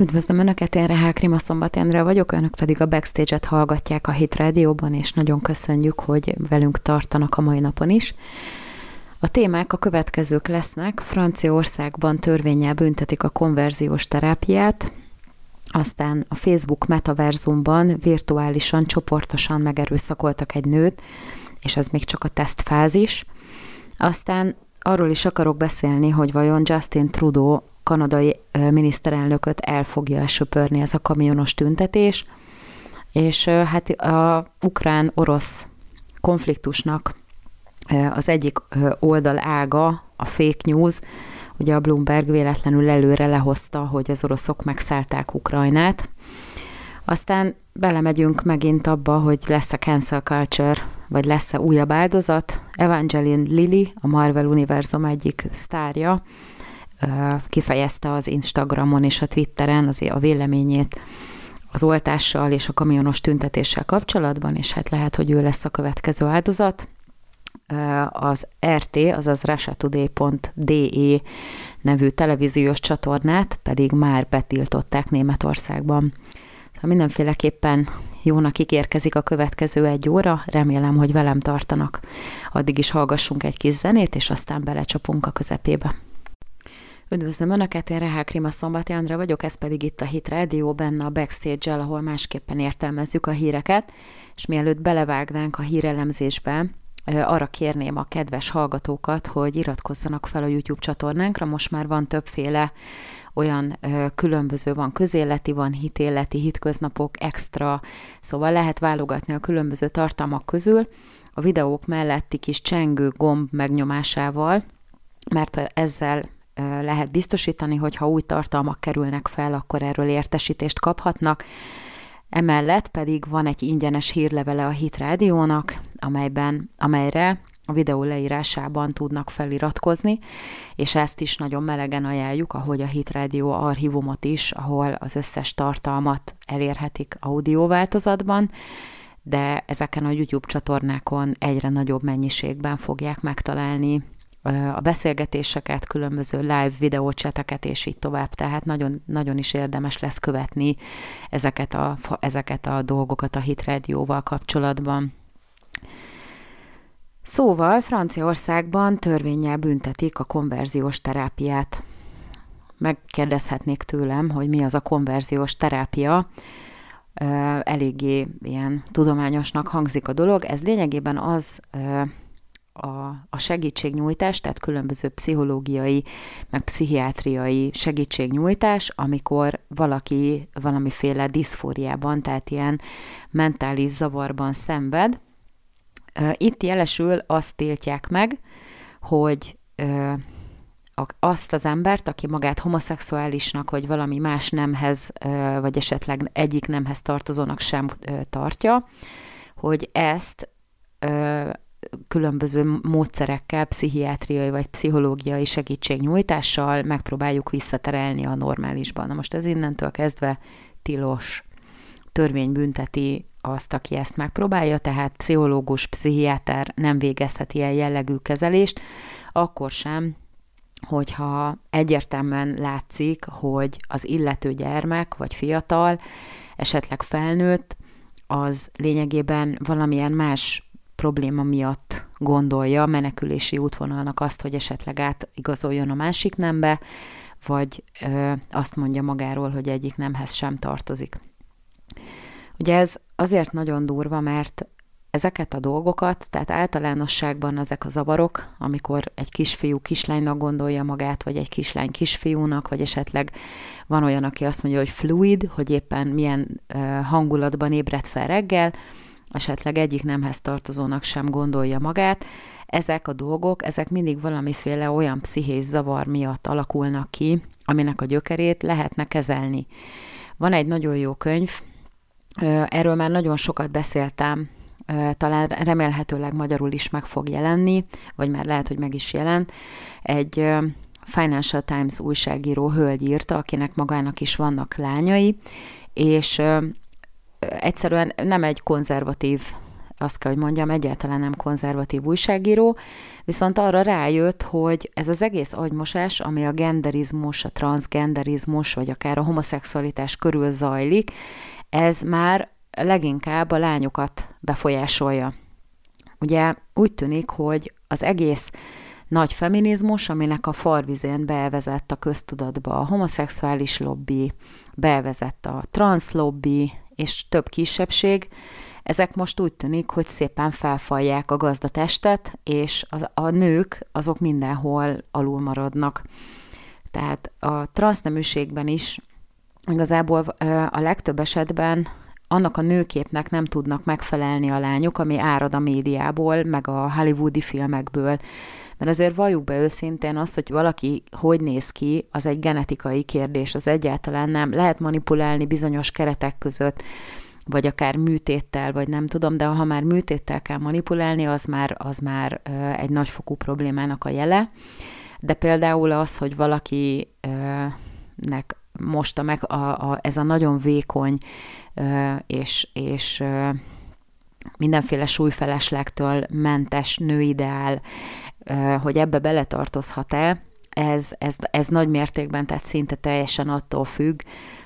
Üdvözlöm Önöket, én Rehál Krima Szombat vagyok, Önök pedig a Backstage-et hallgatják a Hit Rádióban, és nagyon köszönjük, hogy velünk tartanak a mai napon is. A témák a következők lesznek. Franciaországban törvényel büntetik a konverziós terápiát, aztán a Facebook metaverzumban virtuálisan, csoportosan megerőszakoltak egy nőt, és ez még csak a tesztfázis. Aztán arról is akarok beszélni, hogy vajon Justin Trudeau kanadai miniszterelnököt el fogja söpörni ez a kamionos tüntetés, és hát a ukrán-orosz konfliktusnak az egyik oldal ága, a fake news, ugye a Bloomberg véletlenül előre lehozta, hogy az oroszok megszállták Ukrajnát. Aztán belemegyünk megint abba, hogy lesz-e cancel culture, vagy lesz-e újabb áldozat. Evangeline Lilly, a Marvel univerzum egyik sztárja, kifejezte az Instagramon és a Twitteren az a véleményét az oltással és a kamionos tüntetéssel kapcsolatban, és hát lehet, hogy ő lesz a következő áldozat. Az RT, azaz russiatoday.de nevű televíziós csatornát pedig már betiltották Németországban. Szóval mindenféleképpen jónak ígérkezik a következő egy óra, remélem, hogy velem tartanak. Addig is hallgassunk egy kis zenét, és aztán belecsapunk a közepébe. Üdvözlöm Önöket, én Rehál Krima Szombati Andra vagyok, ez pedig itt a Hit Radio, benne a backstage ahol másképpen értelmezzük a híreket, és mielőtt belevágnánk a hírelemzésbe, arra kérném a kedves hallgatókat, hogy iratkozzanak fel a YouTube csatornánkra, most már van többféle olyan különböző, van közéleti, van hitéleti, hitköznapok, extra, szóval lehet válogatni a különböző tartalmak közül, a videók melletti kis csengő gomb megnyomásával, mert ezzel lehet biztosítani, hogy ha új tartalmak kerülnek fel, akkor erről értesítést kaphatnak. Emellett pedig van egy ingyenes hírlevele a Hit Rádiónak, amelyben, amelyre a videó leírásában tudnak feliratkozni, és ezt is nagyon melegen ajánljuk, ahogy a Hit Rádió archívumot is, ahol az összes tartalmat elérhetik audio változatban, de ezeken a YouTube csatornákon egyre nagyobb mennyiségben fogják megtalálni a beszélgetéseket, különböző live videócseteket, és így tovább. Tehát nagyon, nagyon is érdemes lesz követni ezeket a, ezeket a dolgokat a Hit Radio-val kapcsolatban. Szóval Franciaországban törvényel büntetik a konverziós terápiát. Megkérdezhetnék tőlem, hogy mi az a konverziós terápia. Eléggé ilyen tudományosnak hangzik a dolog. Ez lényegében az a, a segítségnyújtás, tehát különböző pszichológiai, meg pszichiátriai segítségnyújtás, amikor valaki valamiféle diszfóriában, tehát ilyen mentális zavarban szenved. Itt jelesül azt tiltják meg, hogy azt az embert, aki magát homoszexuálisnak, vagy valami más nemhez, vagy esetleg egyik nemhez tartozónak sem tartja, hogy ezt különböző módszerekkel, pszichiátriai vagy pszichológiai segítségnyújtással megpróbáljuk visszaterelni a normálisban. Na most ez innentől kezdve tilos. Törvény bünteti azt, aki ezt megpróbálja, tehát pszichológus, pszichiáter nem végezheti el jellegű kezelést, akkor sem, hogyha egyértelműen látszik, hogy az illető gyermek vagy fiatal, esetleg felnőtt, az lényegében valamilyen más probléma miatt gondolja menekülési útvonalnak azt, hogy esetleg átigazoljon a másik nembe, vagy ö, azt mondja magáról, hogy egyik nemhez sem tartozik. Ugye ez azért nagyon durva, mert ezeket a dolgokat, tehát általánosságban ezek a zavarok, amikor egy kisfiú kislánynak gondolja magát, vagy egy kislány kisfiúnak, vagy esetleg van olyan, aki azt mondja, hogy fluid, hogy éppen milyen hangulatban ébred fel reggel, esetleg egyik nemhez tartozónak sem gondolja magát, ezek a dolgok, ezek mindig valamiféle olyan pszichés zavar miatt alakulnak ki, aminek a gyökerét lehetne kezelni. Van egy nagyon jó könyv, erről már nagyon sokat beszéltem, talán remélhetőleg magyarul is meg fog jelenni, vagy már lehet, hogy meg is jelent. Egy Financial Times újságíró hölgy írta, akinek magának is vannak lányai, és egyszerűen nem egy konzervatív azt kell, hogy mondjam, egyáltalán nem konzervatív újságíró, viszont arra rájött, hogy ez az egész agymosás, ami a genderizmus, a transgenderizmus, vagy akár a homoszexualitás körül zajlik, ez már leginkább a lányokat befolyásolja. Ugye úgy tűnik, hogy az egész nagy feminizmus, aminek a farvizén bevezett a köztudatba a homoszexuális lobby, bevezett a trans lobby, és több kisebbség, ezek most úgy tűnik, hogy szépen felfalják a gazdatestet, és a, a nők azok mindenhol alul maradnak. Tehát a transzneműségben is igazából a legtöbb esetben annak a nőképnek nem tudnak megfelelni a lányok, ami árad a médiából, meg a hollywoodi filmekből. Mert azért valljuk be őszintén azt, hogy valaki hogy néz ki, az egy genetikai kérdés, az egyáltalán nem. Lehet manipulálni bizonyos keretek között, vagy akár műtéttel, vagy nem tudom, de ha már műtéttel kell manipulálni, az már, az már egy nagyfokú problémának a jele. De például az, hogy valakinek most a, meg, a, a, ez a nagyon vékony és, és mindenféle súlyfeleslegtől mentes nőideál, hogy ebbe beletartozhat-e, ez, ez, ez nagy mértékben, tehát szinte teljesen attól függ,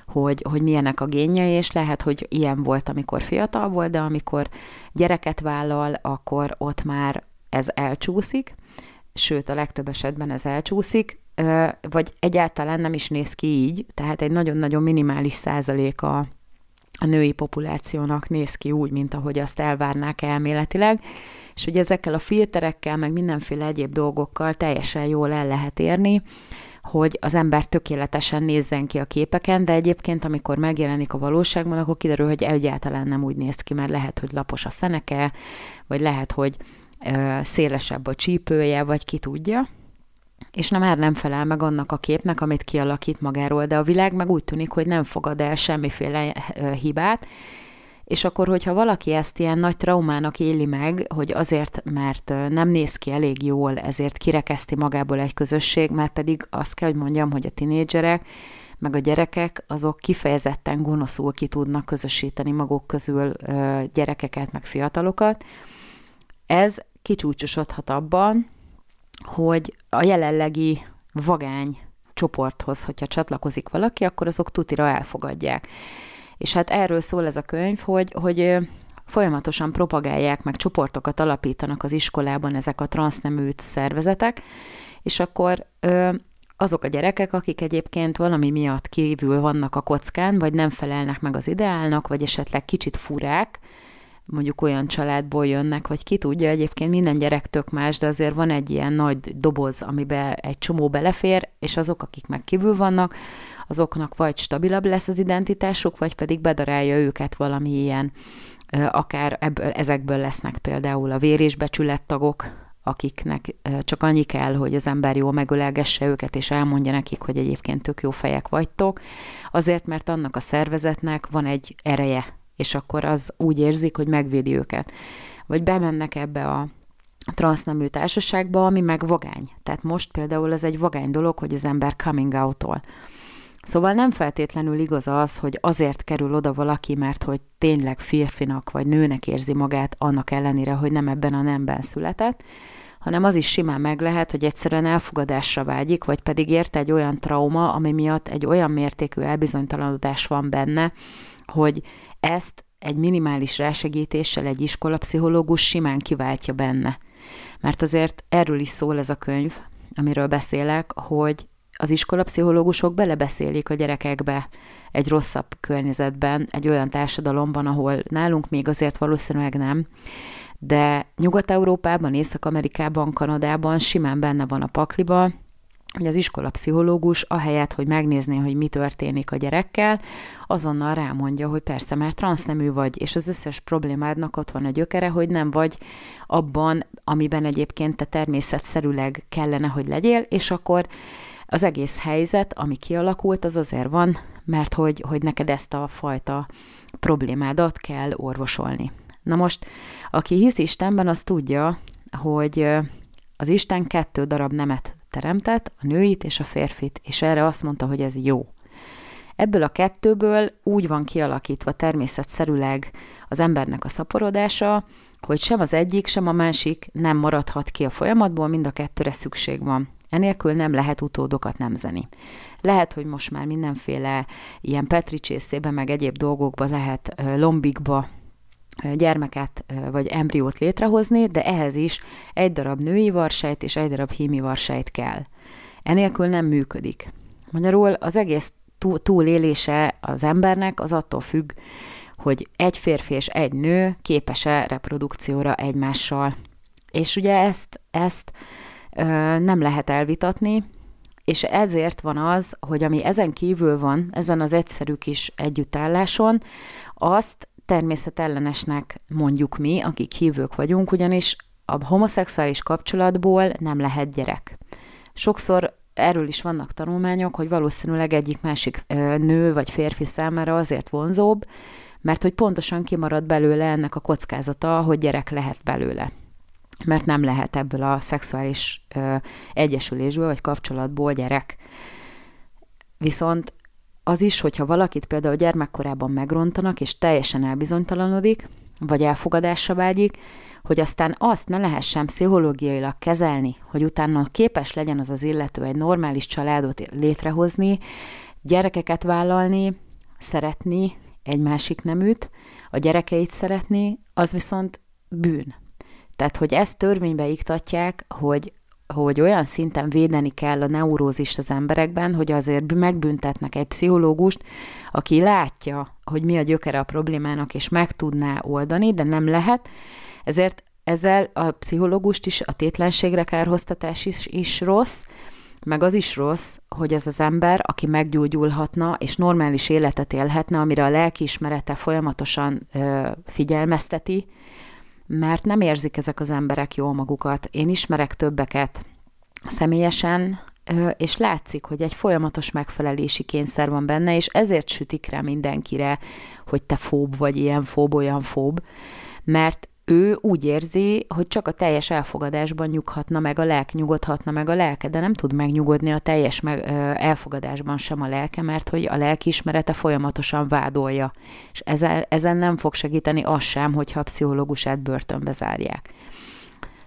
hogy, hogy milyenek a génjei, és lehet, hogy ilyen volt, amikor fiatal volt, de amikor gyereket vállal, akkor ott már ez elcsúszik, sőt, a legtöbb esetben ez elcsúszik, vagy egyáltalán nem is néz ki így, tehát egy nagyon-nagyon minimális százalék a, a női populációnak néz ki úgy, mint ahogy azt elvárnák elméletileg, és hogy ezekkel a filterekkel, meg mindenféle egyéb dolgokkal teljesen jól el lehet érni, hogy az ember tökéletesen nézzen ki a képeken, de egyébként, amikor megjelenik a valóságban, akkor kiderül, hogy egyáltalán nem úgy néz ki, mert lehet, hogy lapos a feneke, vagy lehet, hogy ö, szélesebb a csípője, vagy ki tudja. És nem már nem felel meg annak a képnek, amit kialakít magáról, de a világ meg úgy tűnik, hogy nem fogad el semmiféle hibát, és akkor, hogyha valaki ezt ilyen nagy traumának éli meg, hogy azért, mert nem néz ki elég jól, ezért kirekeszti magából egy közösség, mert pedig azt kell, hogy mondjam, hogy a tinédzserek, meg a gyerekek, azok kifejezetten gonoszul ki tudnak közösíteni maguk közül gyerekeket, meg fiatalokat. Ez kicsúcsosodhat abban, hogy a jelenlegi vagány csoporthoz, hogyha csatlakozik valaki, akkor azok tutira elfogadják. És hát erről szól ez a könyv, hogy, hogy folyamatosan propagálják, meg csoportokat alapítanak az iskolában ezek a transzneműt szervezetek, és akkor azok a gyerekek, akik egyébként valami miatt kívül vannak a kockán, vagy nem felelnek meg az ideálnak, vagy esetleg kicsit furák, mondjuk olyan családból jönnek, vagy ki tudja, egyébként minden gyerek tök más, de azért van egy ilyen nagy doboz, amiben egy csomó belefér, és azok, akik meg kívül vannak, azoknak vagy stabilabb lesz az identitásuk, vagy pedig bedarálja őket valami ilyen, akár ebből, ezekből lesznek például a vér és tagok, akiknek csak annyi kell, hogy az ember jól megölelgesse őket, és elmondja nekik, hogy egyébként tök jó fejek vagytok, azért, mert annak a szervezetnek van egy ereje, és akkor az úgy érzik, hogy megvédi őket. Vagy bemennek ebbe a transznemű társaságba, ami meg vagány. Tehát most például ez egy vagány dolog, hogy az ember coming out-tól. Szóval nem feltétlenül igaz az, hogy azért kerül oda valaki, mert hogy tényleg férfinak vagy nőnek érzi magát, annak ellenére, hogy nem ebben a nemben született, hanem az is simán meg lehet, hogy egyszerűen elfogadásra vágyik, vagy pedig érte egy olyan trauma, ami miatt egy olyan mértékű elbizonytalanodás van benne, hogy ezt egy minimális rásegítéssel egy iskolapszichológus simán kiváltja benne. Mert azért erről is szól ez a könyv, amiről beszélek, hogy az iskolapszichológusok belebeszélik a gyerekekbe egy rosszabb környezetben, egy olyan társadalomban, ahol nálunk még azért valószínűleg nem, de Nyugat-Európában, Észak-Amerikában, Kanadában simán benne van a pakliba, hogy az iskola pszichológus ahelyett, hogy megnézné, hogy mi történik a gyerekkel, azonnal rámondja, hogy persze, mert transznemű vagy, és az összes problémádnak ott van a gyökere, hogy nem vagy abban, amiben egyébként te természetszerűleg kellene, hogy legyél, és akkor az egész helyzet, ami kialakult, az azért van, mert hogy, hogy neked ezt a fajta problémádat kell orvosolni. Na most, aki hisz Istenben, az tudja, hogy az Isten kettő darab nemet teremtett, a nőit és a férfit, és erre azt mondta, hogy ez jó. Ebből a kettőből úgy van kialakítva természetszerűleg az embernek a szaporodása, hogy sem az egyik, sem a másik nem maradhat ki a folyamatból, mind a kettőre szükség van. Enélkül nem lehet utódokat nemzeni. Lehet, hogy most már mindenféle ilyen petricsészébe, meg egyéb dolgokba lehet lombikba gyermeket vagy embriót létrehozni, de ehhez is egy darab női varsejt és egy darab hími varsejt kell. Enélkül nem működik. Magyarul az egész túlélése az embernek az attól függ, hogy egy férfi és egy nő képes-e reprodukcióra egymással. És ugye ezt, ezt nem lehet elvitatni, és ezért van az, hogy ami ezen kívül van, ezen az egyszerű kis együttálláson, azt természetellenesnek mondjuk mi, akik hívők vagyunk, ugyanis a homoszexuális kapcsolatból nem lehet gyerek. Sokszor erről is vannak tanulmányok, hogy valószínűleg egyik másik nő vagy férfi számára azért vonzóbb, mert hogy pontosan kimarad belőle ennek a kockázata, hogy gyerek lehet belőle. Mert nem lehet ebből a szexuális ö, egyesülésből vagy kapcsolatból gyerek. Viszont az is, hogyha valakit például gyermekkorában megrontanak, és teljesen elbizonytalanodik, vagy elfogadásra vágyik, hogy aztán azt ne lehessen pszichológiailag kezelni, hogy utána képes legyen az az illető egy normális családot létrehozni, gyerekeket vállalni, szeretni egy másik neműt, a gyerekeit szeretni, az viszont bűn. Tehát, hogy ezt törvénybe iktatják, hogy hogy olyan szinten védeni kell a neurózist az emberekben, hogy azért megbüntetnek egy pszichológust, aki látja, hogy mi a gyökere a problémának, és meg tudná oldani, de nem lehet. Ezért ezzel a pszichológust is, a tétlenségre kárhoztatás is, is rossz, meg az is rossz, hogy ez az ember, aki meggyógyulhatna, és normális életet élhetne, amire a lelkiismerete folyamatosan ö, figyelmezteti, mert nem érzik ezek az emberek jól magukat. Én ismerek többeket személyesen, és látszik, hogy egy folyamatos megfelelési kényszer van benne, és ezért sütik rá mindenkire, hogy te fób vagy, ilyen fób, olyan fób, mert ő úgy érzi, hogy csak a teljes elfogadásban nyughatna meg a lelk, nyugodhatna meg a lelke, de nem tud megnyugodni a teljes elfogadásban sem a lelke, mert hogy a lelki ismerete folyamatosan vádolja. És ezen, ezen nem fog segíteni az sem, hogyha a pszichológusát börtönbe zárják.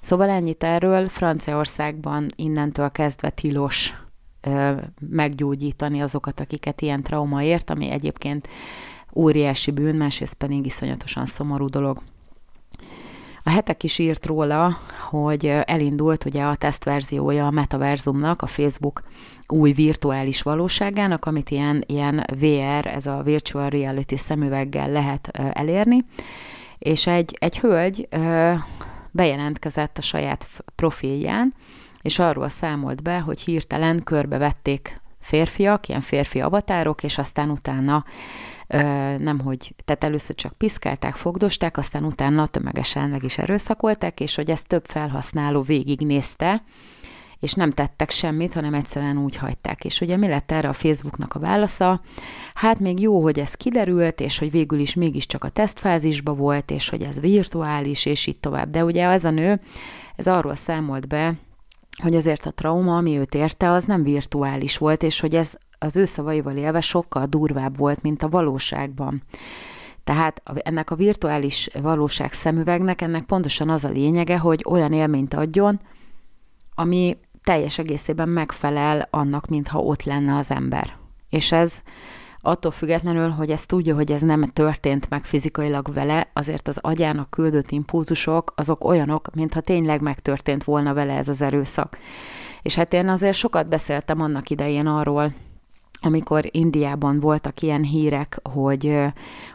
Szóval ennyit erről, Franciaországban innentől kezdve tilos ö, meggyógyítani azokat, akiket ilyen trauma ért, ami egyébként óriási bűn, másrészt pedig iszonyatosan szomorú dolog. A hetek is írt róla, hogy elindult ugye a tesztverziója a metaverzumnak, a Facebook új virtuális valóságának, amit ilyen, ilyen VR, ez a Virtual Reality szemüveggel lehet elérni, és egy, egy hölgy bejelentkezett a saját profilján, és arról számolt be, hogy hirtelen körbevették férfiak, ilyen férfi avatárok, és aztán utána nem hogy, tehát először csak piszkálták, fogdosták, aztán utána tömegesen meg is erőszakolták, és hogy ezt több felhasználó végignézte, és nem tettek semmit, hanem egyszerűen úgy hagyták. És ugye mi lett erre a Facebooknak a válasza? Hát még jó, hogy ez kiderült, és hogy végül is mégiscsak a tesztfázisba volt, és hogy ez virtuális, és így tovább. De ugye ez a nő, ez arról számolt be, hogy azért a trauma, ami őt érte, az nem virtuális volt, és hogy ez az ő szavaival élve sokkal durvább volt, mint a valóságban. Tehát ennek a virtuális valóság szemüvegnek ennek pontosan az a lényege, hogy olyan élményt adjon, ami teljes egészében megfelel annak, mintha ott lenne az ember. És ez attól függetlenül, hogy ezt tudja, hogy ez nem történt meg fizikailag vele, azért az agyának küldött impulzusok azok olyanok, mintha tényleg megtörtént volna vele ez az erőszak. És hát én azért sokat beszéltem annak idején arról, amikor Indiában voltak ilyen hírek, hogy,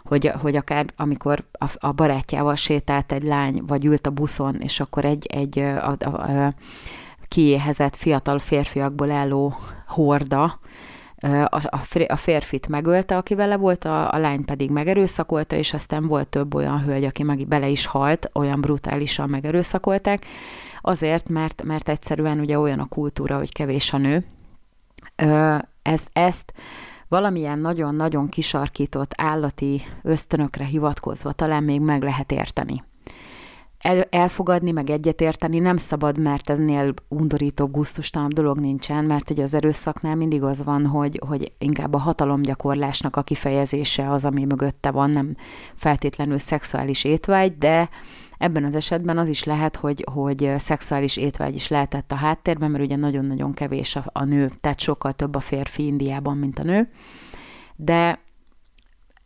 hogy, hogy akár amikor a, a barátjával sétált egy lány, vagy ült a buszon, és akkor egy, egy a, a, a, kiéhezett fiatal férfiakból álló horda, a, férfit megölte, aki vele volt, a, a lány pedig megerőszakolta, és aztán volt több olyan hölgy, aki meg bele is halt, olyan brutálisan megerőszakolták, azért, mert, mert egyszerűen ugye olyan a kultúra, hogy kevés a nő, ez, ezt valamilyen nagyon-nagyon kisarkított állati ösztönökre hivatkozva talán még meg lehet érteni. el, elfogadni, meg egyetérteni nem szabad, mert ennél undorító, gusztustalanabb dolog nincsen, mert ugye az erőszaknál mindig az van, hogy, hogy inkább a hatalomgyakorlásnak a kifejezése az, ami mögötte van, nem feltétlenül szexuális étvágy, de ebben az esetben az is lehet, hogy, hogy szexuális étvágy is lehetett a háttérben, mert ugye nagyon-nagyon kevés a, a nő, tehát sokkal több a férfi Indiában, mint a nő, de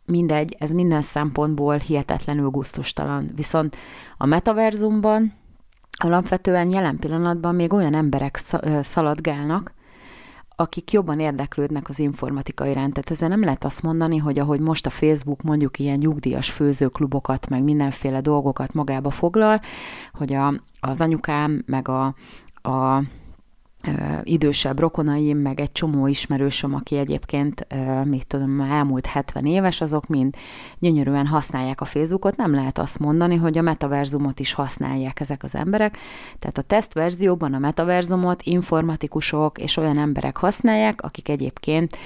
mindegy, ez minden szempontból hihetetlenül gusztustalan. Viszont a metaverzumban alapvetően jelen pillanatban még olyan emberek szaladgálnak, akik jobban érdeklődnek az informatika iránt. Tehát ezzel nem lehet azt mondani, hogy ahogy most a Facebook mondjuk ilyen nyugdíjas főzőklubokat, meg mindenféle dolgokat magába foglal, hogy a, az anyukám, meg a, a idősebb rokonaim, meg egy csomó ismerősöm, aki egyébként, még tudom, elmúlt 70 éves, azok mind gyönyörűen használják a Facebookot. Nem lehet azt mondani, hogy a metaverzumot is használják ezek az emberek. Tehát a tesztverzióban a metaverzumot informatikusok és olyan emberek használják, akik egyébként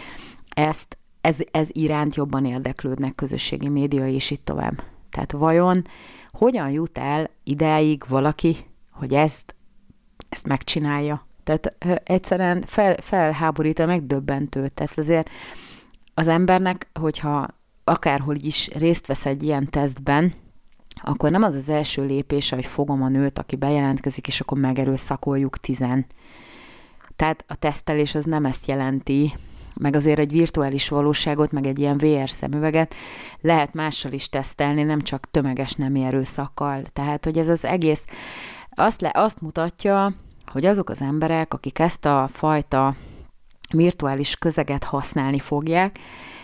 ezt, ez, ez iránt jobban érdeklődnek közösségi média, és itt tovább. Tehát vajon hogyan jut el ideig valaki, hogy ezt, ezt megcsinálja? Tehát egyszerűen fel, felháborít megdöbbentő. Tehát azért az embernek, hogyha akárhol is részt vesz egy ilyen tesztben, akkor nem az az első lépés, hogy fogom a nőt, aki bejelentkezik, és akkor megerőszakoljuk tizen. Tehát a tesztelés az nem ezt jelenti, meg azért egy virtuális valóságot, meg egy ilyen VR szemüveget lehet mással is tesztelni, nem csak tömeges nem erőszakkal. Tehát, hogy ez az egész azt, le, azt mutatja, hogy azok az emberek, akik ezt a fajta virtuális közeget használni fogják,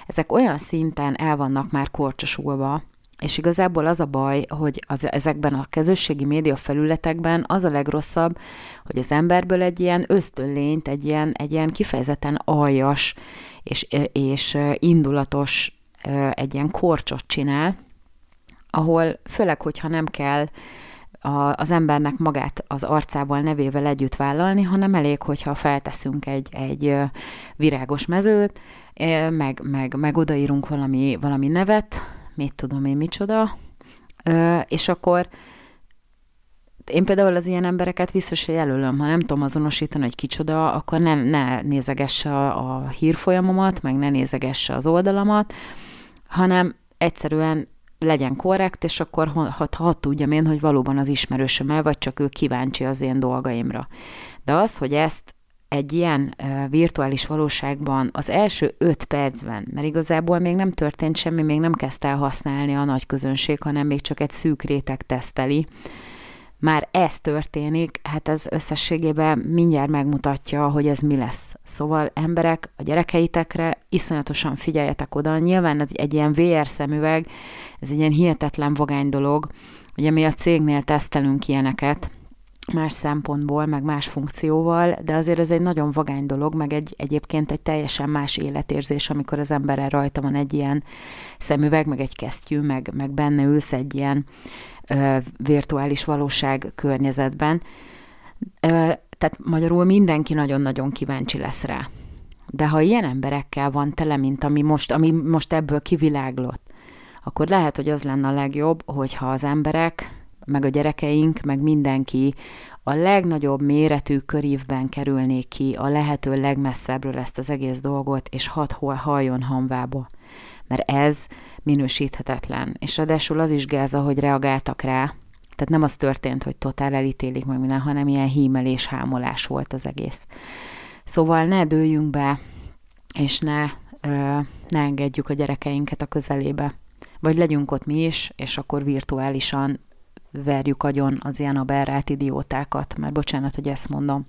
ezek olyan szinten el vannak már korcsosulva, és igazából az a baj, hogy az, ezekben a közösségi média felületekben az a legrosszabb, hogy az emberből egy ilyen ösztönlényt, egy ilyen, egy ilyen kifejezetten aljas és, és indulatos egy ilyen korcsot csinál, ahol főleg, hogyha nem kell a, az embernek magát az arcával, nevével együtt vállalni, hanem elég, hogyha felteszünk egy, egy virágos mezőt, meg, meg, meg odaírunk valami, valami nevet, mit tudom én micsoda, és akkor én például az ilyen embereket hogy jelölöm, ha nem tudom azonosítani, hogy kicsoda, akkor ne, ne nézegesse a, a hírfolyamomat, meg ne nézegesse az oldalamat, hanem egyszerűen legyen korrekt, és akkor ha, ha tudjam én, hogy valóban az ismerősöm el, vagy csak ő kíváncsi az én dolgaimra. De az, hogy ezt egy ilyen virtuális valóságban az első öt percben, mert igazából még nem történt semmi, még nem kezdte el használni a nagy közönség, hanem még csak egy szűk réteg teszteli, már ez történik, hát ez összességében mindjárt megmutatja, hogy ez mi lesz. Szóval emberek, a gyerekeitekre iszonyatosan figyeljetek oda. Nyilván ez egy ilyen VR szemüveg, ez egy ilyen hihetetlen vagány dolog. Ugye mi a cégnél tesztelünk ilyeneket, más szempontból, meg más funkcióval, de azért ez egy nagyon vagány dolog, meg egy, egyébként egy teljesen más életérzés, amikor az emberrel rajta van egy ilyen szemüveg, meg egy kesztyű, meg, meg benne ülsz egy ilyen virtuális valóság környezetben. Tehát magyarul mindenki nagyon-nagyon kíváncsi lesz rá. De ha ilyen emberekkel van tele, mint ami most, ami most ebből kiviláglott, akkor lehet, hogy az lenne a legjobb, hogyha az emberek, meg a gyerekeink, meg mindenki a legnagyobb méretű körívben kerülnék ki a lehető legmesszebbről ezt az egész dolgot, és hat hol halljon hanvába. Mert ez minősíthetetlen. És ráadásul az is gáz, ahogy reagáltak rá, tehát nem az történt, hogy totál elítélik meg minden, hanem ilyen hímelés, hámolás volt az egész. Szóval ne dőljünk be, és ne, ö, ne engedjük a gyerekeinket a közelébe. Vagy legyünk ott mi is, és akkor virtuálisan verjük agyon az ilyen aberrált idiótákat, mert bocsánat, hogy ezt mondom.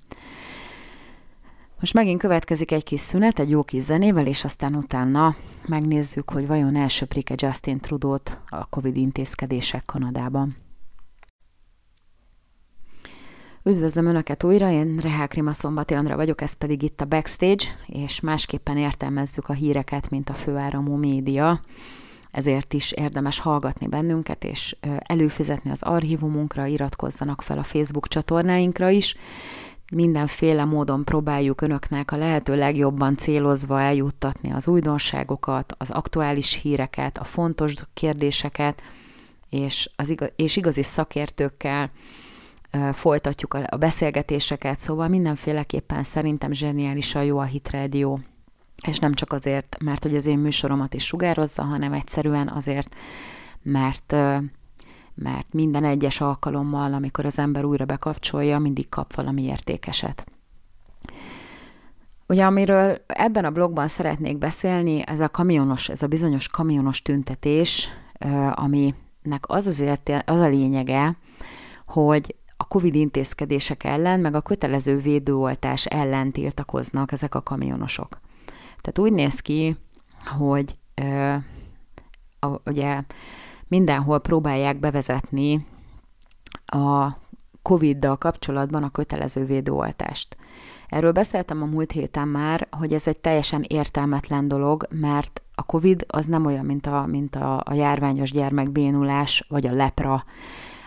Most megint következik egy kis szünet, egy jó kis zenével, és aztán utána megnézzük, hogy vajon elsöprik-e Justin Trudeau-t a Covid intézkedések Kanadában. Üdvözlöm Önöket újra, én Rehák Rima Szombati Andra vagyok, ez pedig itt a Backstage, és másképpen értelmezzük a híreket, mint a főáramú média, ezért is érdemes hallgatni bennünket, és előfizetni az archívumunkra, iratkozzanak fel a Facebook csatornáinkra is, mindenféle módon próbáljuk önöknek a lehető legjobban célozva eljuttatni az újdonságokat, az aktuális híreket, a fontos kérdéseket, és, az igaz, és igazi szakértőkkel folytatjuk a, beszélgetéseket, szóval mindenféleképpen szerintem zseniálisan jó a Hit Radio, és nem csak azért, mert hogy az én műsoromat is sugározza, hanem egyszerűen azért, mert mert minden egyes alkalommal, amikor az ember újra bekapcsolja, mindig kap valami értékeset. Ugye, amiről ebben a blogban szeretnék beszélni, ez a kamionos, ez a bizonyos kamionos tüntetés, aminek az azért az a lényege, hogy a COVID intézkedések ellen, meg a kötelező védőoltás ellen tiltakoznak ezek a kamionosok. Tehát úgy néz ki, hogy ö, ugye mindenhol próbálják bevezetni a COVID-dal kapcsolatban a kötelező védőoltást. Erről beszéltem a múlt héten már, hogy ez egy teljesen értelmetlen dolog, mert a COVID az nem olyan, mint a, mint a, a járványos gyermekbénulás, vagy a lepra,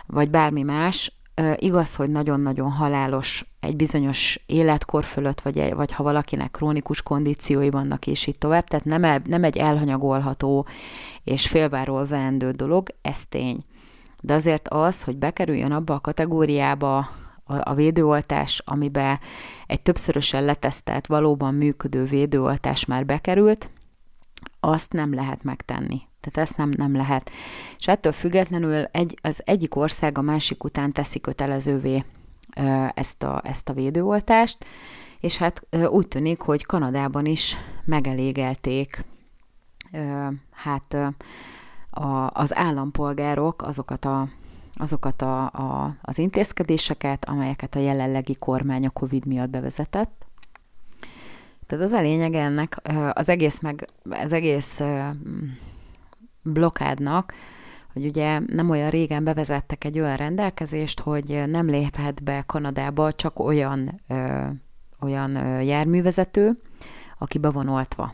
vagy bármi más. Igaz, hogy nagyon-nagyon halálos egy bizonyos életkor fölött, vagy, vagy ha valakinek krónikus kondíciói vannak, és így tovább. Tehát nem, el, nem egy elhanyagolható és félváról veendő dolog, ez tény. De azért az, hogy bekerüljön abba a kategóriába a, a védőoltás, amiben egy többszörösen letesztelt, valóban működő védőoltás már bekerült, azt nem lehet megtenni. Tehát ezt nem, nem lehet. És ettől függetlenül egy, az egyik ország a másik után teszi kötelezővé ezt a, ezt a védőoltást, és hát úgy tűnik, hogy Kanadában is megelégelték hát a, az állampolgárok azokat a azokat a, a, az intézkedéseket, amelyeket a jelenlegi kormány a COVID miatt bevezetett. Tehát az a lényeg ennek, az egész, meg, az egész blokádnak, hogy ugye nem olyan régen bevezettek egy olyan rendelkezést, hogy nem léphet be Kanadába csak olyan, ö, olyan ö, járművezető, aki be van oltva.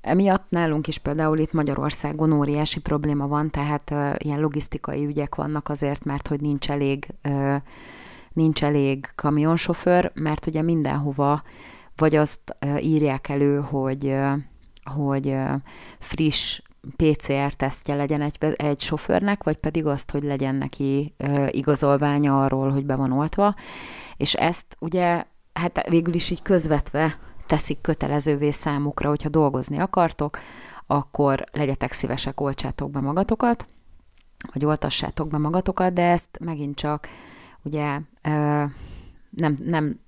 Emiatt nálunk is például itt Magyarországon óriási probléma van, tehát uh, ilyen logisztikai ügyek vannak azért, mert hogy nincs elég, uh, nincs elég kamionsofőr, mert ugye mindenhova vagy azt írják elő, hogy, hogy friss PCR-tesztje legyen egy, egy sofőrnek, vagy pedig azt, hogy legyen neki igazolványa arról, hogy be van oltva. És ezt ugye, hát végül is így közvetve teszik kötelezővé számukra, hogyha dolgozni akartok, akkor legyetek szívesek, oltsátok be magatokat, vagy oltassátok be magatokat, de ezt megint csak ugye nem, nem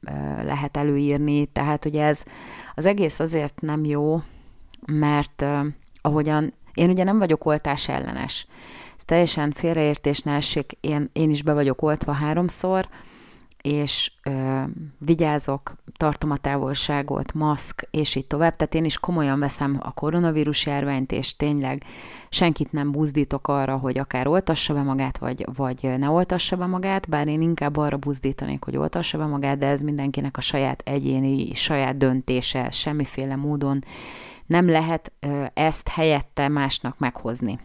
lehet előírni, tehát ugye ez az egész azért nem jó, mert ahogyan én ugye nem vagyok oltás ellenes. Ez teljesen félreértés ne essék, én, én is be vagyok oltva háromszor, és ö, vigyázok, tartom a távolságot, maszk, és így tovább. Tehát én is komolyan veszem a koronavírus járványt, és tényleg senkit nem buzdítok arra, hogy akár oltassa be magát, vagy, vagy ne oltassa be magát, bár én inkább arra buzdítanék, hogy oltassa be magát, de ez mindenkinek a saját egyéni, saját döntése, semmiféle módon nem lehet ö, ezt helyette másnak meghozni.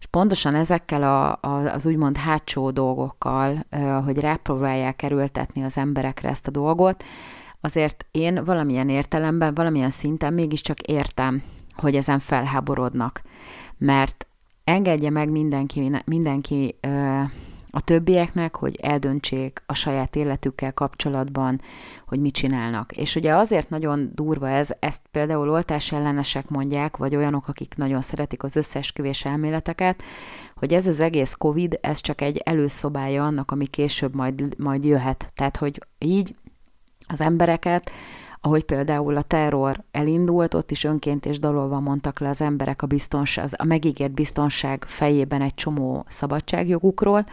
És pontosan ezekkel a, a, az úgymond hátsó dolgokkal, hogy rápróbálják erőltetni az emberekre ezt a dolgot, azért én valamilyen értelemben, valamilyen szinten mégiscsak értem, hogy ezen felháborodnak. Mert engedje meg mindenki, mindenki a többieknek, hogy eldöntsék a saját életükkel kapcsolatban, hogy mit csinálnak. És ugye azért nagyon durva ez, ezt például oltás ellenesek mondják, vagy olyanok, akik nagyon szeretik az összeesküvés elméleteket, hogy ez az egész COVID, ez csak egy előszobája annak, ami később majd, majd jöhet. Tehát, hogy így az embereket ahogy például a terror elindult, ott is önként és dalolva mondtak le az emberek a, biztonság, a megígért biztonság fejében egy csomó szabadságjogukról,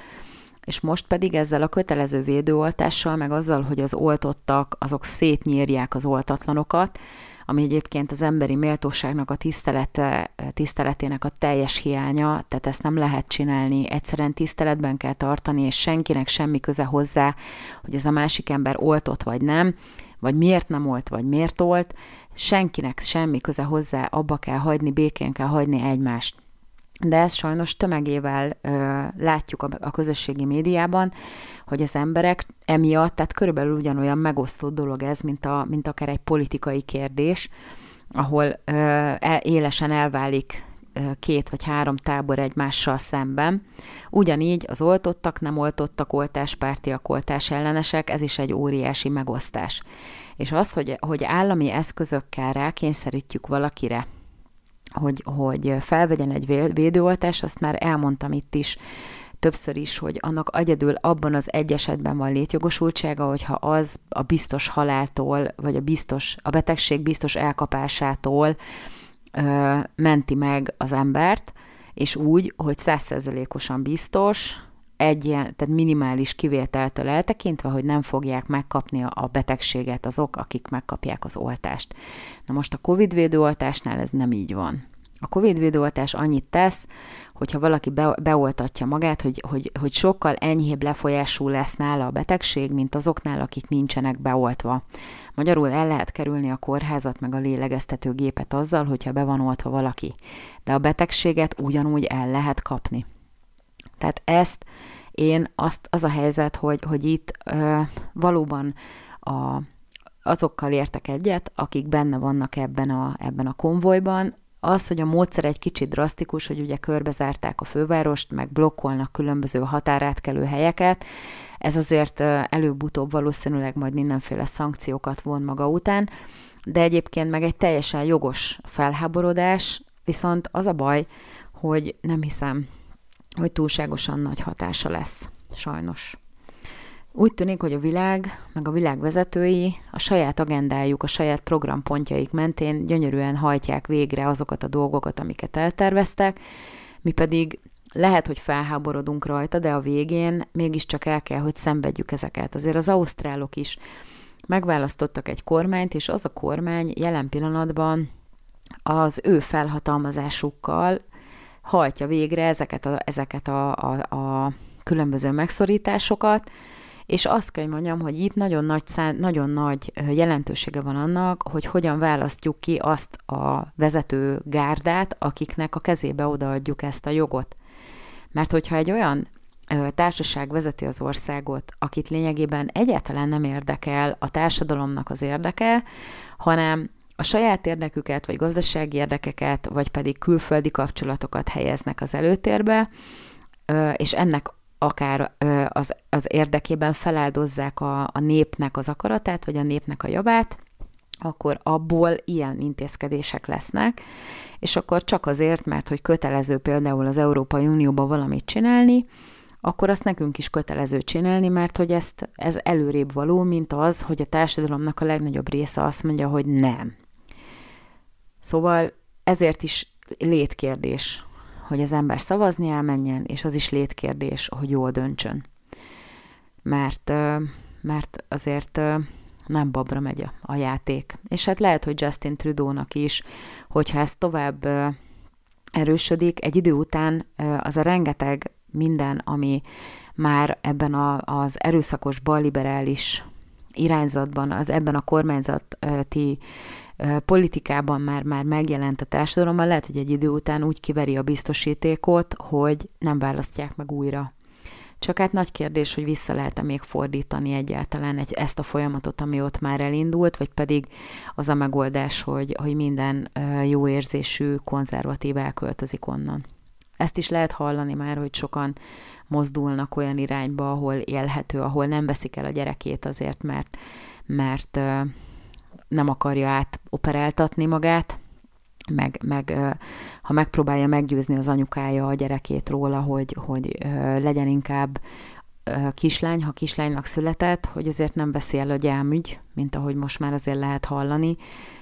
és most pedig ezzel a kötelező védőoltással, meg azzal, hogy az oltottak, azok szétnyírják az oltatlanokat, ami egyébként az emberi méltóságnak a tisztelete, tiszteletének a teljes hiánya, tehát ezt nem lehet csinálni, egyszerűen tiszteletben kell tartani, és senkinek semmi köze hozzá, hogy ez a másik ember oltott vagy nem, vagy miért nem olt, vagy miért olt, senkinek semmi köze hozzá, abba kell hagyni, békén kell hagyni egymást de ezt sajnos tömegével ö, látjuk a, a közösségi médiában, hogy az emberek emiatt, tehát körülbelül ugyanolyan megosztott dolog ez, mint, a, mint akár egy politikai kérdés, ahol ö, e, élesen elválik két vagy három tábor egymással szemben. Ugyanígy az oltottak, nem oltottak, oltáspártiak, oltás ellenesek, ez is egy óriási megosztás. És az, hogy, hogy állami eszközökkel rákényszerítjük valakire, hogy, hogy felvegyen egy védőoltást, azt már elmondtam itt is, többször is, hogy annak egyedül abban az egy esetben van létjogosultsága, hogyha az a biztos haláltól, vagy a, biztos, a betegség biztos elkapásától ö, menti meg az embert, és úgy, hogy százszerzelékosan biztos, egy ilyen, tehát minimális kivételtől eltekintve, hogy nem fogják megkapni a betegséget azok, akik megkapják az oltást. Na most a COVID védőoltásnál ez nem így van. A COVID védőoltás annyit tesz, hogyha valaki be, beoltatja magát, hogy, hogy, hogy sokkal enyhébb lefolyású lesz nála a betegség, mint azoknál, akik nincsenek beoltva. Magyarul el lehet kerülni a kórházat meg a lélegeztetőgépet azzal, hogyha be van oltva valaki. De a betegséget ugyanúgy el lehet kapni. Tehát ezt én azt, az a helyzet, hogy, hogy itt ö, valóban a, azokkal értek egyet, akik benne vannak ebben a, ebben a konvojban, az, hogy a módszer egy kicsit drasztikus, hogy ugye körbezárták a fővárost, meg blokkolnak különböző határátkelő helyeket, ez azért előbb-utóbb valószínűleg majd mindenféle szankciókat von maga után, de egyébként meg egy teljesen jogos felháborodás, viszont az a baj, hogy nem hiszem, hogy túlságosan nagy hatása lesz, sajnos. Úgy tűnik, hogy a világ, meg a világ vezetői a saját agendájuk, a saját programpontjaik mentén gyönyörűen hajtják végre azokat a dolgokat, amiket elterveztek, mi pedig lehet, hogy felháborodunk rajta, de a végén mégiscsak el kell, hogy szenvedjük ezeket. Azért az ausztrálok is megválasztottak egy kormányt, és az a kormány jelen pillanatban az ő felhatalmazásukkal hajtja végre ezeket a, ezeket a, a, a különböző megszorításokat, és azt kell, hogy mondjam, hogy itt nagyon nagy, szán, nagyon nagy jelentősége van annak, hogy hogyan választjuk ki azt a vezető gárdát, akiknek a kezébe odaadjuk ezt a jogot. Mert hogyha egy olyan társaság vezeti az országot, akit lényegében egyáltalán nem érdekel a társadalomnak az érdeke, hanem a saját érdeküket, vagy gazdasági érdekeket, vagy pedig külföldi kapcsolatokat helyeznek az előtérbe, és ennek akár az, az érdekében feláldozzák a, a népnek az akaratát, vagy a népnek a javát, akkor abból ilyen intézkedések lesznek, és akkor csak azért, mert hogy kötelező például az Európai Unióban valamit csinálni, akkor azt nekünk is kötelező csinálni, mert hogy ezt, ez előrébb való, mint az, hogy a társadalomnak a legnagyobb része azt mondja, hogy nem. Szóval ezért is létkérdés, hogy az ember szavazni elmenjen, és az is létkérdés, hogy jól döntsön. Mert, mert azért nem babra megy a, játék. És hát lehet, hogy Justin Trudeau-nak is, hogyha ez tovább erősödik, egy idő után az a rengeteg minden, ami már ebben a, az erőszakos balliberális irányzatban, az ebben a kormányzati politikában már, már megjelent a társadalomban, lehet, hogy egy idő után úgy kiveri a biztosítékot, hogy nem választják meg újra. Csak hát nagy kérdés, hogy vissza lehet-e még fordítani egyáltalán egy, ezt a folyamatot, ami ott már elindult, vagy pedig az a megoldás, hogy, hogy minden jó érzésű konzervatív elköltözik onnan. Ezt is lehet hallani már, hogy sokan mozdulnak olyan irányba, ahol élhető, ahol nem veszik el a gyerekét azért, mert, mert nem akarja átoperáltatni magát, meg, meg ha megpróbálja meggyőzni az anyukája a gyerekét róla, hogy, hogy legyen inkább kislány, ha kislánynak született, hogy azért nem veszi el a gyámügy, mint ahogy most már azért lehet hallani,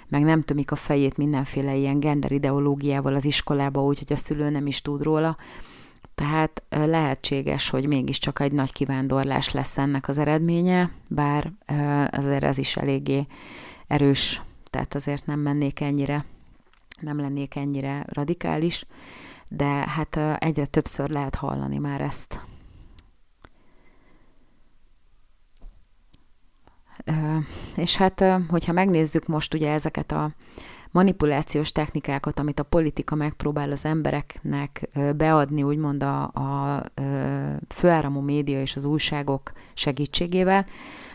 meg nem tömik a fejét mindenféle ilyen gender ideológiával az iskolába, úgyhogy a szülő nem is tud róla. Tehát lehetséges, hogy mégiscsak egy nagy kivándorlás lesz ennek az eredménye, bár azért ez is eléggé erős, tehát azért nem mennék ennyire, nem lennék ennyire radikális, de hát egyre többször lehet hallani már ezt. És hát, hogyha megnézzük most ugye ezeket a manipulációs technikákat, amit a politika megpróbál az embereknek beadni, úgymond a, a főáramú média és az újságok segítségével,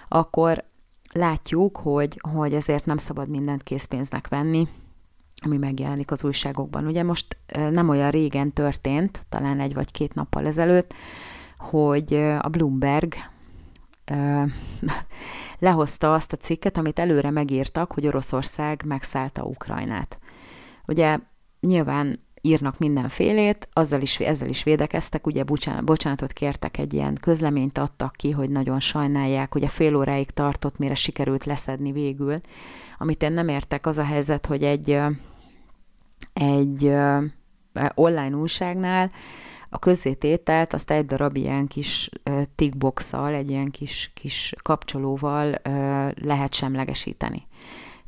akkor látjuk, hogy, hogy ezért nem szabad mindent készpénznek venni, ami megjelenik az újságokban. Ugye most nem olyan régen történt, talán egy vagy két nappal ezelőtt, hogy a Bloomberg lehozta azt a cikket, amit előre megírtak, hogy Oroszország megszállta Ukrajnát. Ugye nyilván írnak mindenfélét, azzal is, ezzel is védekeztek, ugye bocsánat, bocsánatot kértek, egy ilyen közleményt adtak ki, hogy nagyon sajnálják, ugye fél óráig tartott, mire sikerült leszedni végül. Amit én nem értek, az a helyzet, hogy egy, egy online újságnál a közzétételt azt egy darab ilyen kis tickboxal, egy ilyen kis, kis kapcsolóval lehet semlegesíteni.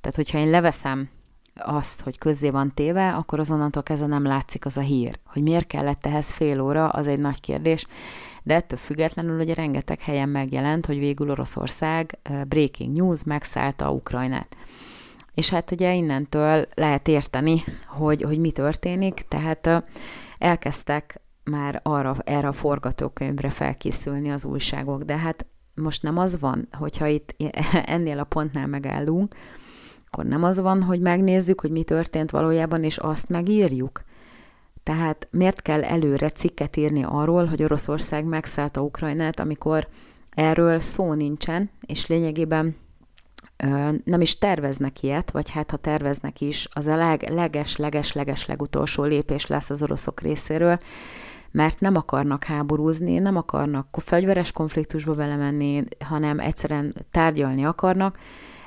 Tehát, hogyha én leveszem azt, hogy közzé van téve, akkor azonnantól kezdve nem látszik az a hír. Hogy miért kellett ehhez fél óra, az egy nagy kérdés, de ettől függetlenül ugye rengeteg helyen megjelent, hogy végül Oroszország breaking news megszállta Ukrajnát. És hát ugye innentől lehet érteni, hogy, hogy mi történik, tehát elkezdtek már arra, erre a forgatókönyvre felkészülni az újságok, de hát most nem az van, hogyha itt ennél a pontnál megállunk, akkor nem az van, hogy megnézzük, hogy mi történt valójában, és azt megírjuk. Tehát miért kell előre cikket írni arról, hogy Oroszország megszállta Ukrajnát, amikor erről szó nincsen, és lényegében nem is terveznek ilyet, vagy hát ha terveznek is, az a leg, leges, leges, leges legutolsó lépés lesz az oroszok részéről, mert nem akarnak háborúzni, nem akarnak fegyveres konfliktusba belemenni, hanem egyszerűen tárgyalni akarnak,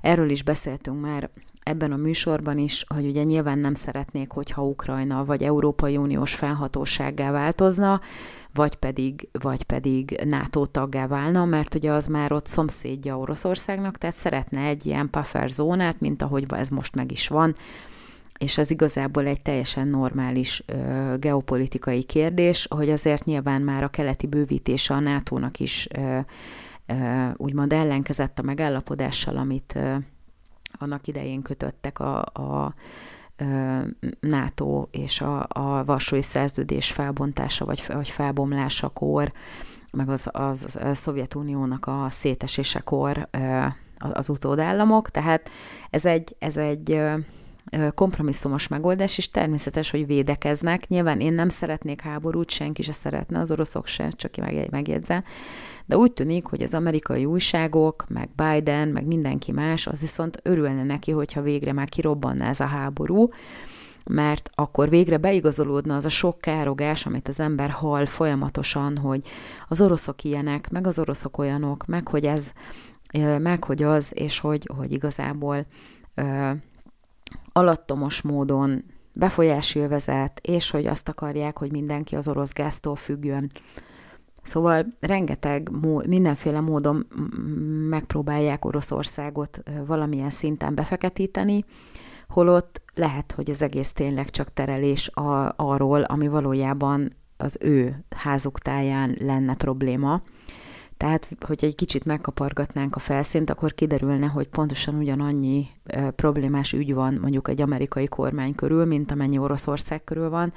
Erről is beszéltünk már ebben a műsorban is, hogy ugye nyilván nem szeretnék, hogyha Ukrajna vagy Európai Uniós felhatósággá változna, vagy pedig, vagy pedig NATO taggá válna, mert ugye az már ott szomszédja Oroszországnak, tehát szeretne egy ilyen puffer zónát, mint ahogy ez most meg is van, és ez igazából egy teljesen normális ö, geopolitikai kérdés, hogy azért nyilván már a keleti bővítése a NATO-nak is ö, úgymond ellenkezett a megállapodással, amit annak idején kötöttek a, a NATO és a, a Varsói Szerződés felbontása vagy, vagy felbomlásakor, meg az, az a Szovjetuniónak a szétesésekor az utódállamok, tehát ez egy, ez egy kompromisszumos megoldás, és természetes, hogy védekeznek. Nyilván én nem szeretnék háborút, senki se szeretne, az oroszok se, csak megjegyzem, de úgy tűnik, hogy az amerikai újságok, meg Biden, meg mindenki más, az viszont örülne neki, hogyha végre már kirobbanna ez a háború, mert akkor végre beigazolódna az a sok károgás, amit az ember hall folyamatosan, hogy az oroszok ilyenek, meg az oroszok olyanok, meg hogy ez, meg hogy az, és hogy, hogy igazából alattomos módon befolyási övezet, és hogy azt akarják, hogy mindenki az orosz gáztól függjön. Szóval rengeteg, mindenféle módon megpróbálják Oroszországot valamilyen szinten befeketíteni, holott lehet, hogy az egész tényleg csak terelés a, arról, ami valójában az ő házuk táján lenne probléma. Tehát, hogy egy kicsit megkapargatnánk a felszínt, akkor kiderülne, hogy pontosan ugyanannyi e, problémás ügy van mondjuk egy amerikai kormány körül, mint amennyi Oroszország körül van,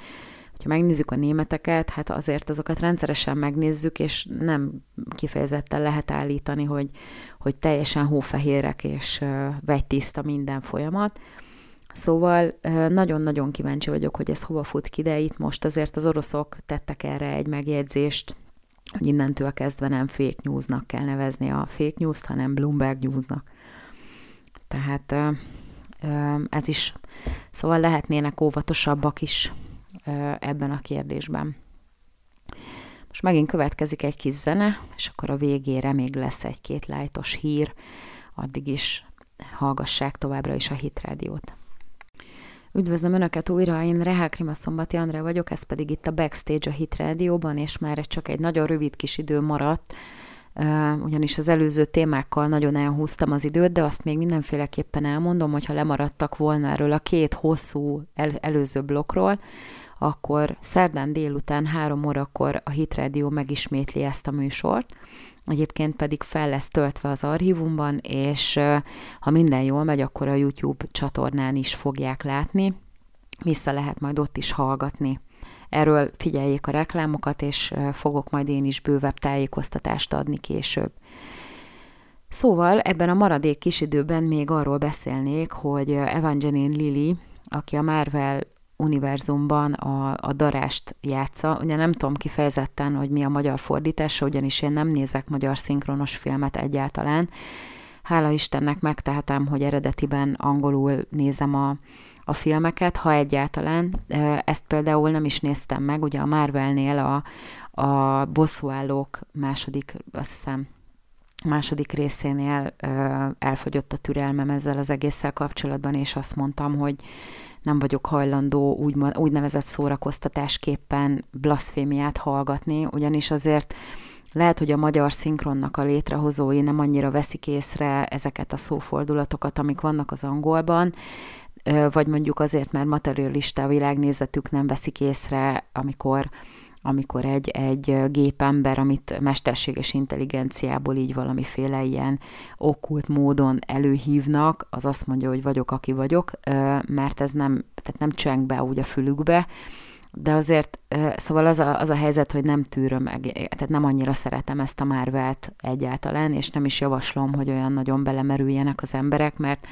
ha megnézzük a németeket, hát azért azokat rendszeresen megnézzük, és nem kifejezetten lehet állítani, hogy, hogy teljesen hófehérek és vegytiszta minden folyamat. Szóval nagyon-nagyon kíváncsi vagyok, hogy ez hova fut ki, de itt most azért az oroszok tettek erre egy megjegyzést, hogy innentől kezdve nem fake newsnak kell nevezni a fake news-t, hanem Bloomberg newsnak. Tehát ez is, szóval lehetnének óvatosabbak is ebben a kérdésben. Most megint következik egy kis zene, és akkor a végére még lesz egy-két lájtos hír, addig is hallgassák továbbra is a Hit Rádiót. Üdvözlöm Önöket újra, én Rehák Rima Szombati Andrá vagyok, ez pedig itt a Backstage a Hit Rádióban, és már csak egy nagyon rövid kis idő maradt, ugyanis az előző témákkal nagyon elhúztam az időt, de azt még mindenféleképpen elmondom, hogyha lemaradtak volna erről a két hosszú el- előző blokkról, akkor szerdán délután három órakor a Hit Radio megismétli ezt a műsort, egyébként pedig fel lesz töltve az archívumban, és ha minden jól megy, akkor a YouTube csatornán is fogják látni, vissza lehet majd ott is hallgatni. Erről figyeljék a reklámokat, és fogok majd én is bővebb tájékoztatást adni később. Szóval ebben a maradék kis időben még arról beszélnék, hogy Evangeline Lilly aki a Marvel univerzumban a, a darást játsza. Ugye nem tudom kifejezetten, hogy mi a magyar fordítása, ugyanis én nem nézek magyar szinkronos filmet egyáltalán. Hála Istennek megtehetem, hogy eredetiben angolul nézem a, a filmeket, ha egyáltalán. Ezt például nem is néztem meg, ugye a Marvelnél a, a bosszúállók második, azt hiszem, második részénél elfogyott a türelmem ezzel az egésszel kapcsolatban, és azt mondtam, hogy nem vagyok hajlandó úgy, úgynevezett szórakoztatásképpen blaszfémiát hallgatni, ugyanis azért lehet, hogy a magyar szinkronnak a létrehozói nem annyira veszik észre ezeket a szófordulatokat, amik vannak az angolban, vagy mondjuk azért, mert materialista világnézetük nem veszik észre, amikor amikor egy, egy gépember, amit mesterséges intelligenciából így valamiféle ilyen okkult módon előhívnak, az azt mondja, hogy vagyok, aki vagyok, mert ez nem, tehát nem cseng be úgy a fülükbe, de azért, szóval az a, az a helyzet, hogy nem tűröm meg, tehát nem annyira szeretem ezt a Marvelt egyáltalán, és nem is javaslom, hogy olyan nagyon belemerüljenek az emberek, mert,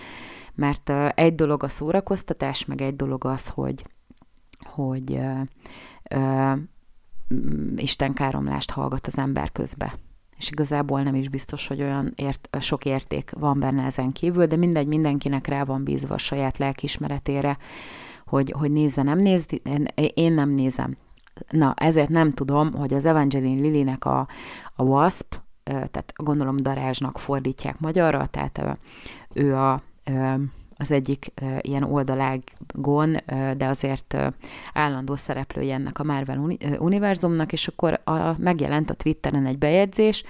mert egy dolog a szórakoztatás, meg egy dolog az, hogy, hogy istenkáromlást hallgat az ember közbe. És igazából nem is biztos, hogy olyan ért, sok érték van benne ezen kívül, de mindegy, mindenkinek rá van bízva a saját lelkismeretére, hogy, hogy nézze, nem néz, én nem nézem. Na, ezért nem tudom, hogy az Evangeline Lilinek a, a Wasp, tehát gondolom darázsnak fordítják magyarra, tehát ő a az egyik ilyen oldalágon, de azért állandó szereplője ennek a Marvel univerzumnak, és akkor a, megjelent a Twitteren egy bejegyzés,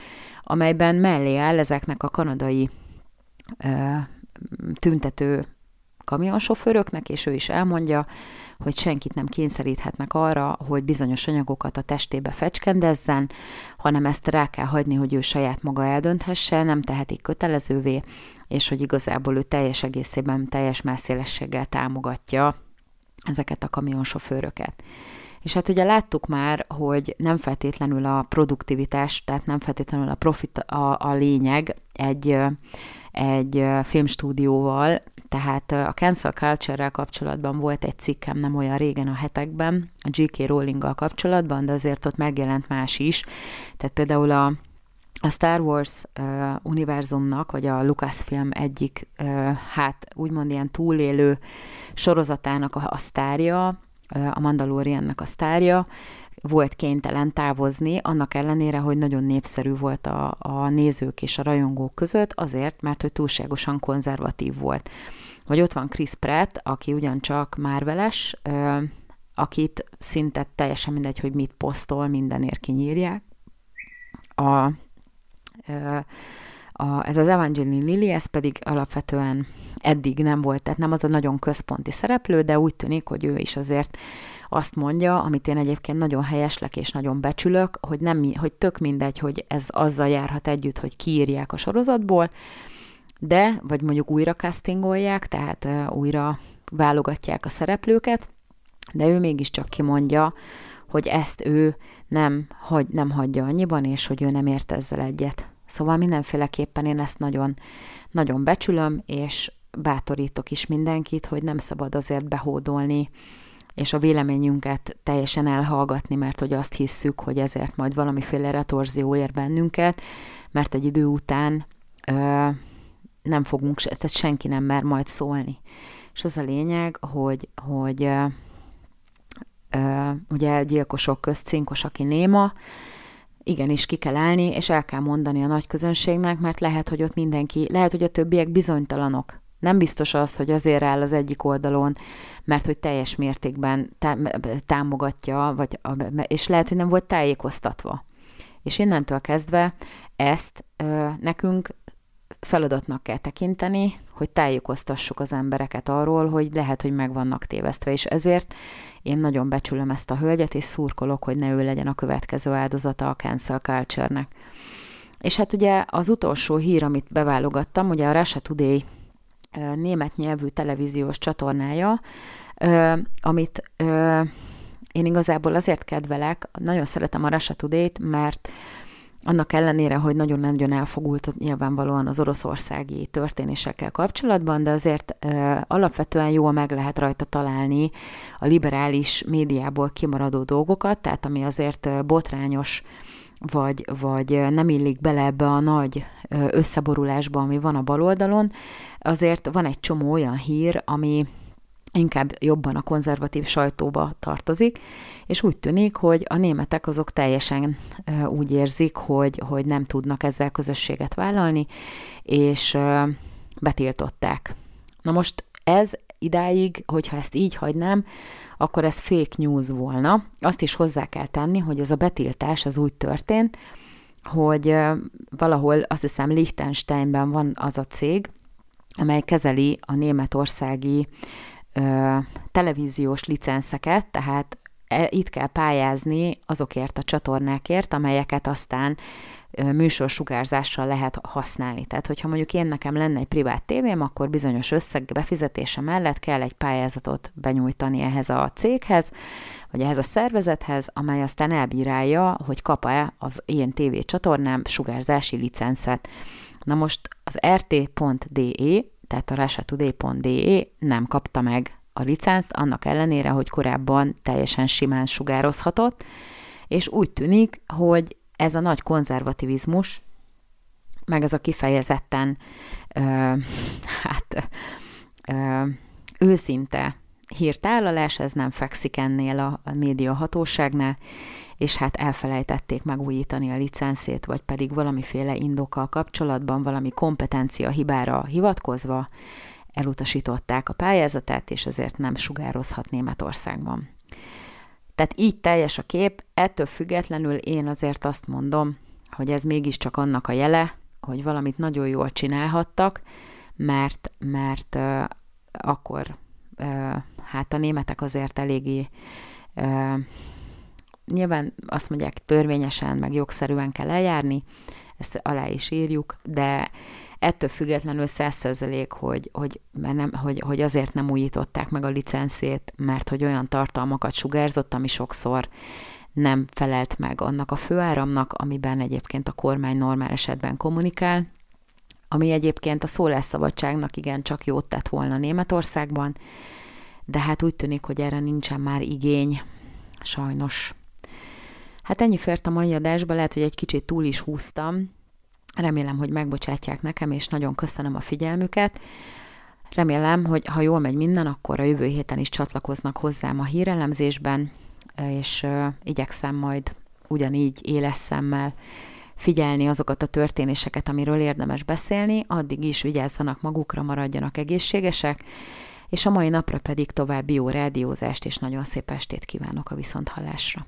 amelyben mellé áll ezeknek a kanadai tüntető kamionsofőröknek, és ő is elmondja, hogy senkit nem kényszeríthetnek arra, hogy bizonyos anyagokat a testébe fecskendezzen, hanem ezt rá kell hagyni, hogy ő saját maga eldönthesse, nem tehetik kötelezővé, és hogy igazából ő teljes egészében, teljes messzélességgel támogatja ezeket a kamionsofőröket. És hát ugye láttuk már, hogy nem feltétlenül a produktivitás, tehát nem feltétlenül a profit a, a lényeg egy, egy filmstúdióval, tehát a cancel culture-rel kapcsolatban volt egy cikkem nem olyan régen a hetekben, a G.K. Rowling-gal kapcsolatban, de azért ott megjelent más is. Tehát például a, a Star Wars uh, univerzumnak, vagy a Lucasfilm egyik, uh, hát úgymond ilyen túlélő sorozatának a, a sztárja, uh, a Mandaloriannak a sztárja, volt kénytelen távozni, annak ellenére, hogy nagyon népszerű volt a, a nézők és a rajongók között, azért, mert hogy túlságosan konzervatív volt. Vagy ott van Chris Pratt, aki ugyancsak márveles, akit szinte teljesen mindegy, hogy mit posztol, mindenért kinyírják. A, a, ez az Evangeline Lilly, ez pedig alapvetően eddig nem volt, tehát nem az a nagyon központi szereplő, de úgy tűnik, hogy ő is azért azt mondja, amit én egyébként nagyon helyeslek és nagyon becsülök, hogy, nem, hogy tök mindegy, hogy ez azzal járhat együtt, hogy kiírják a sorozatból, de, vagy mondjuk újra castingolják, tehát újra válogatják a szereplőket, de ő mégiscsak kimondja, hogy ezt ő nem, hagy, nem hagyja annyiban, és hogy ő nem ért ezzel egyet. Szóval mindenféleképpen én ezt nagyon, nagyon becsülöm, és bátorítok is mindenkit, hogy nem szabad azért behódolni és a véleményünket teljesen elhallgatni, mert hogy azt hisszük, hogy ezért majd valamiféle retorzió ér bennünket, mert egy idő után ö, nem fogunk, ezt senki nem mer majd szólni. És az a lényeg, hogy, hogy ö, ö, ugye gyilkosok közt cinkos, aki néma, igenis ki kell állni, és el kell mondani a nagy közönségnek, mert lehet, hogy ott mindenki, lehet, hogy a többiek bizonytalanok. Nem biztos az, hogy azért áll az egyik oldalon, mert hogy teljes mértékben támogatja, vagy, és lehet, hogy nem volt tájékoztatva. És innentől kezdve ezt nekünk feladatnak kell tekinteni, hogy tájékoztassuk az embereket arról, hogy lehet, hogy meg vannak tévesztve, és ezért én nagyon becsülöm ezt a hölgyet, és szurkolok, hogy ne ő legyen a következő áldozata a cancel culture-nek. És hát ugye az utolsó hír, amit beválogattam, ugye a Russia Today német nyelvű televíziós csatornája, amit én igazából azért kedvelek, nagyon szeretem a Russia Today-t, mert annak ellenére, hogy nagyon-nagyon elfogult nyilvánvalóan az oroszországi történésekkel kapcsolatban, de azért e, alapvetően jól meg lehet rajta találni a liberális médiából kimaradó dolgokat, tehát ami azért botrányos, vagy, vagy nem illik bele ebbe a nagy összeborulásba, ami van a baloldalon, azért van egy csomó olyan hír, ami inkább jobban a konzervatív sajtóba tartozik, és úgy tűnik, hogy a németek azok teljesen úgy érzik, hogy, hogy nem tudnak ezzel közösséget vállalni, és betiltották. Na most ez idáig, hogyha ezt így hagynám, akkor ez fake news volna. Azt is hozzá kell tenni, hogy ez a betiltás az úgy történt, hogy valahol azt hiszem Liechtensteinben van az a cég, amely kezeli a németországi ö, televíziós licenszeket, tehát itt kell pályázni azokért a csatornákért, amelyeket aztán műsorsugárzással lehet használni. Tehát, hogyha mondjuk én nekem lenne egy privát tévém, akkor bizonyos összeg befizetése mellett kell egy pályázatot benyújtani ehhez a céghez, vagy ehhez a szervezethez, amely aztán elbírálja, hogy kap-e az ilyen TV csatornám sugárzási licenszet. Na most az rt.de, tehát a russiatoday.de nem kapta meg a licenszt, annak ellenére, hogy korábban teljesen simán sugározhatott, és úgy tűnik, hogy ez a nagy konzervativizmus, meg ez a kifejezetten ö, hát ö, őszinte hírtálalás, ez nem fekszik ennél a, a média hatóságnál, és hát elfelejtették megújítani a licenszét, vagy pedig valamiféle indokkal kapcsolatban, valami kompetencia hibára hivatkozva elutasították a pályázatát, és ezért nem sugározhat Németországban. Tehát így teljes a kép, ettől függetlenül én azért azt mondom, hogy ez mégiscsak annak a jele, hogy valamit nagyon jól csinálhattak, mert, mert uh, akkor uh, hát a németek azért eléggé uh, nyilván azt mondják törvényesen, meg jogszerűen kell eljárni, ezt alá is írjuk, de ettől függetlenül százszerzelék, hogy, hogy, nem, hogy, hogy azért nem újították meg a licenszét, mert hogy olyan tartalmakat sugárzott, ami sokszor nem felelt meg annak a főáramnak, amiben egyébként a kormány normál esetben kommunikál, ami egyébként a szólásszabadságnak igen csak jót tett volna Németországban, de hát úgy tűnik, hogy erre nincsen már igény, sajnos. Hát ennyi fért a mai adásba, lehet, hogy egy kicsit túl is húztam, Remélem, hogy megbocsátják nekem, és nagyon köszönöm a figyelmüket. Remélem, hogy ha jól megy minden, akkor a jövő héten is csatlakoznak hozzám a hírelemzésben, és igyekszem majd ugyanígy éles szemmel figyelni azokat a történéseket, amiről érdemes beszélni, addig is vigyázzanak magukra, maradjanak egészségesek, és a mai napra pedig további jó rádiózást és nagyon szép estét kívánok a viszonthallásra.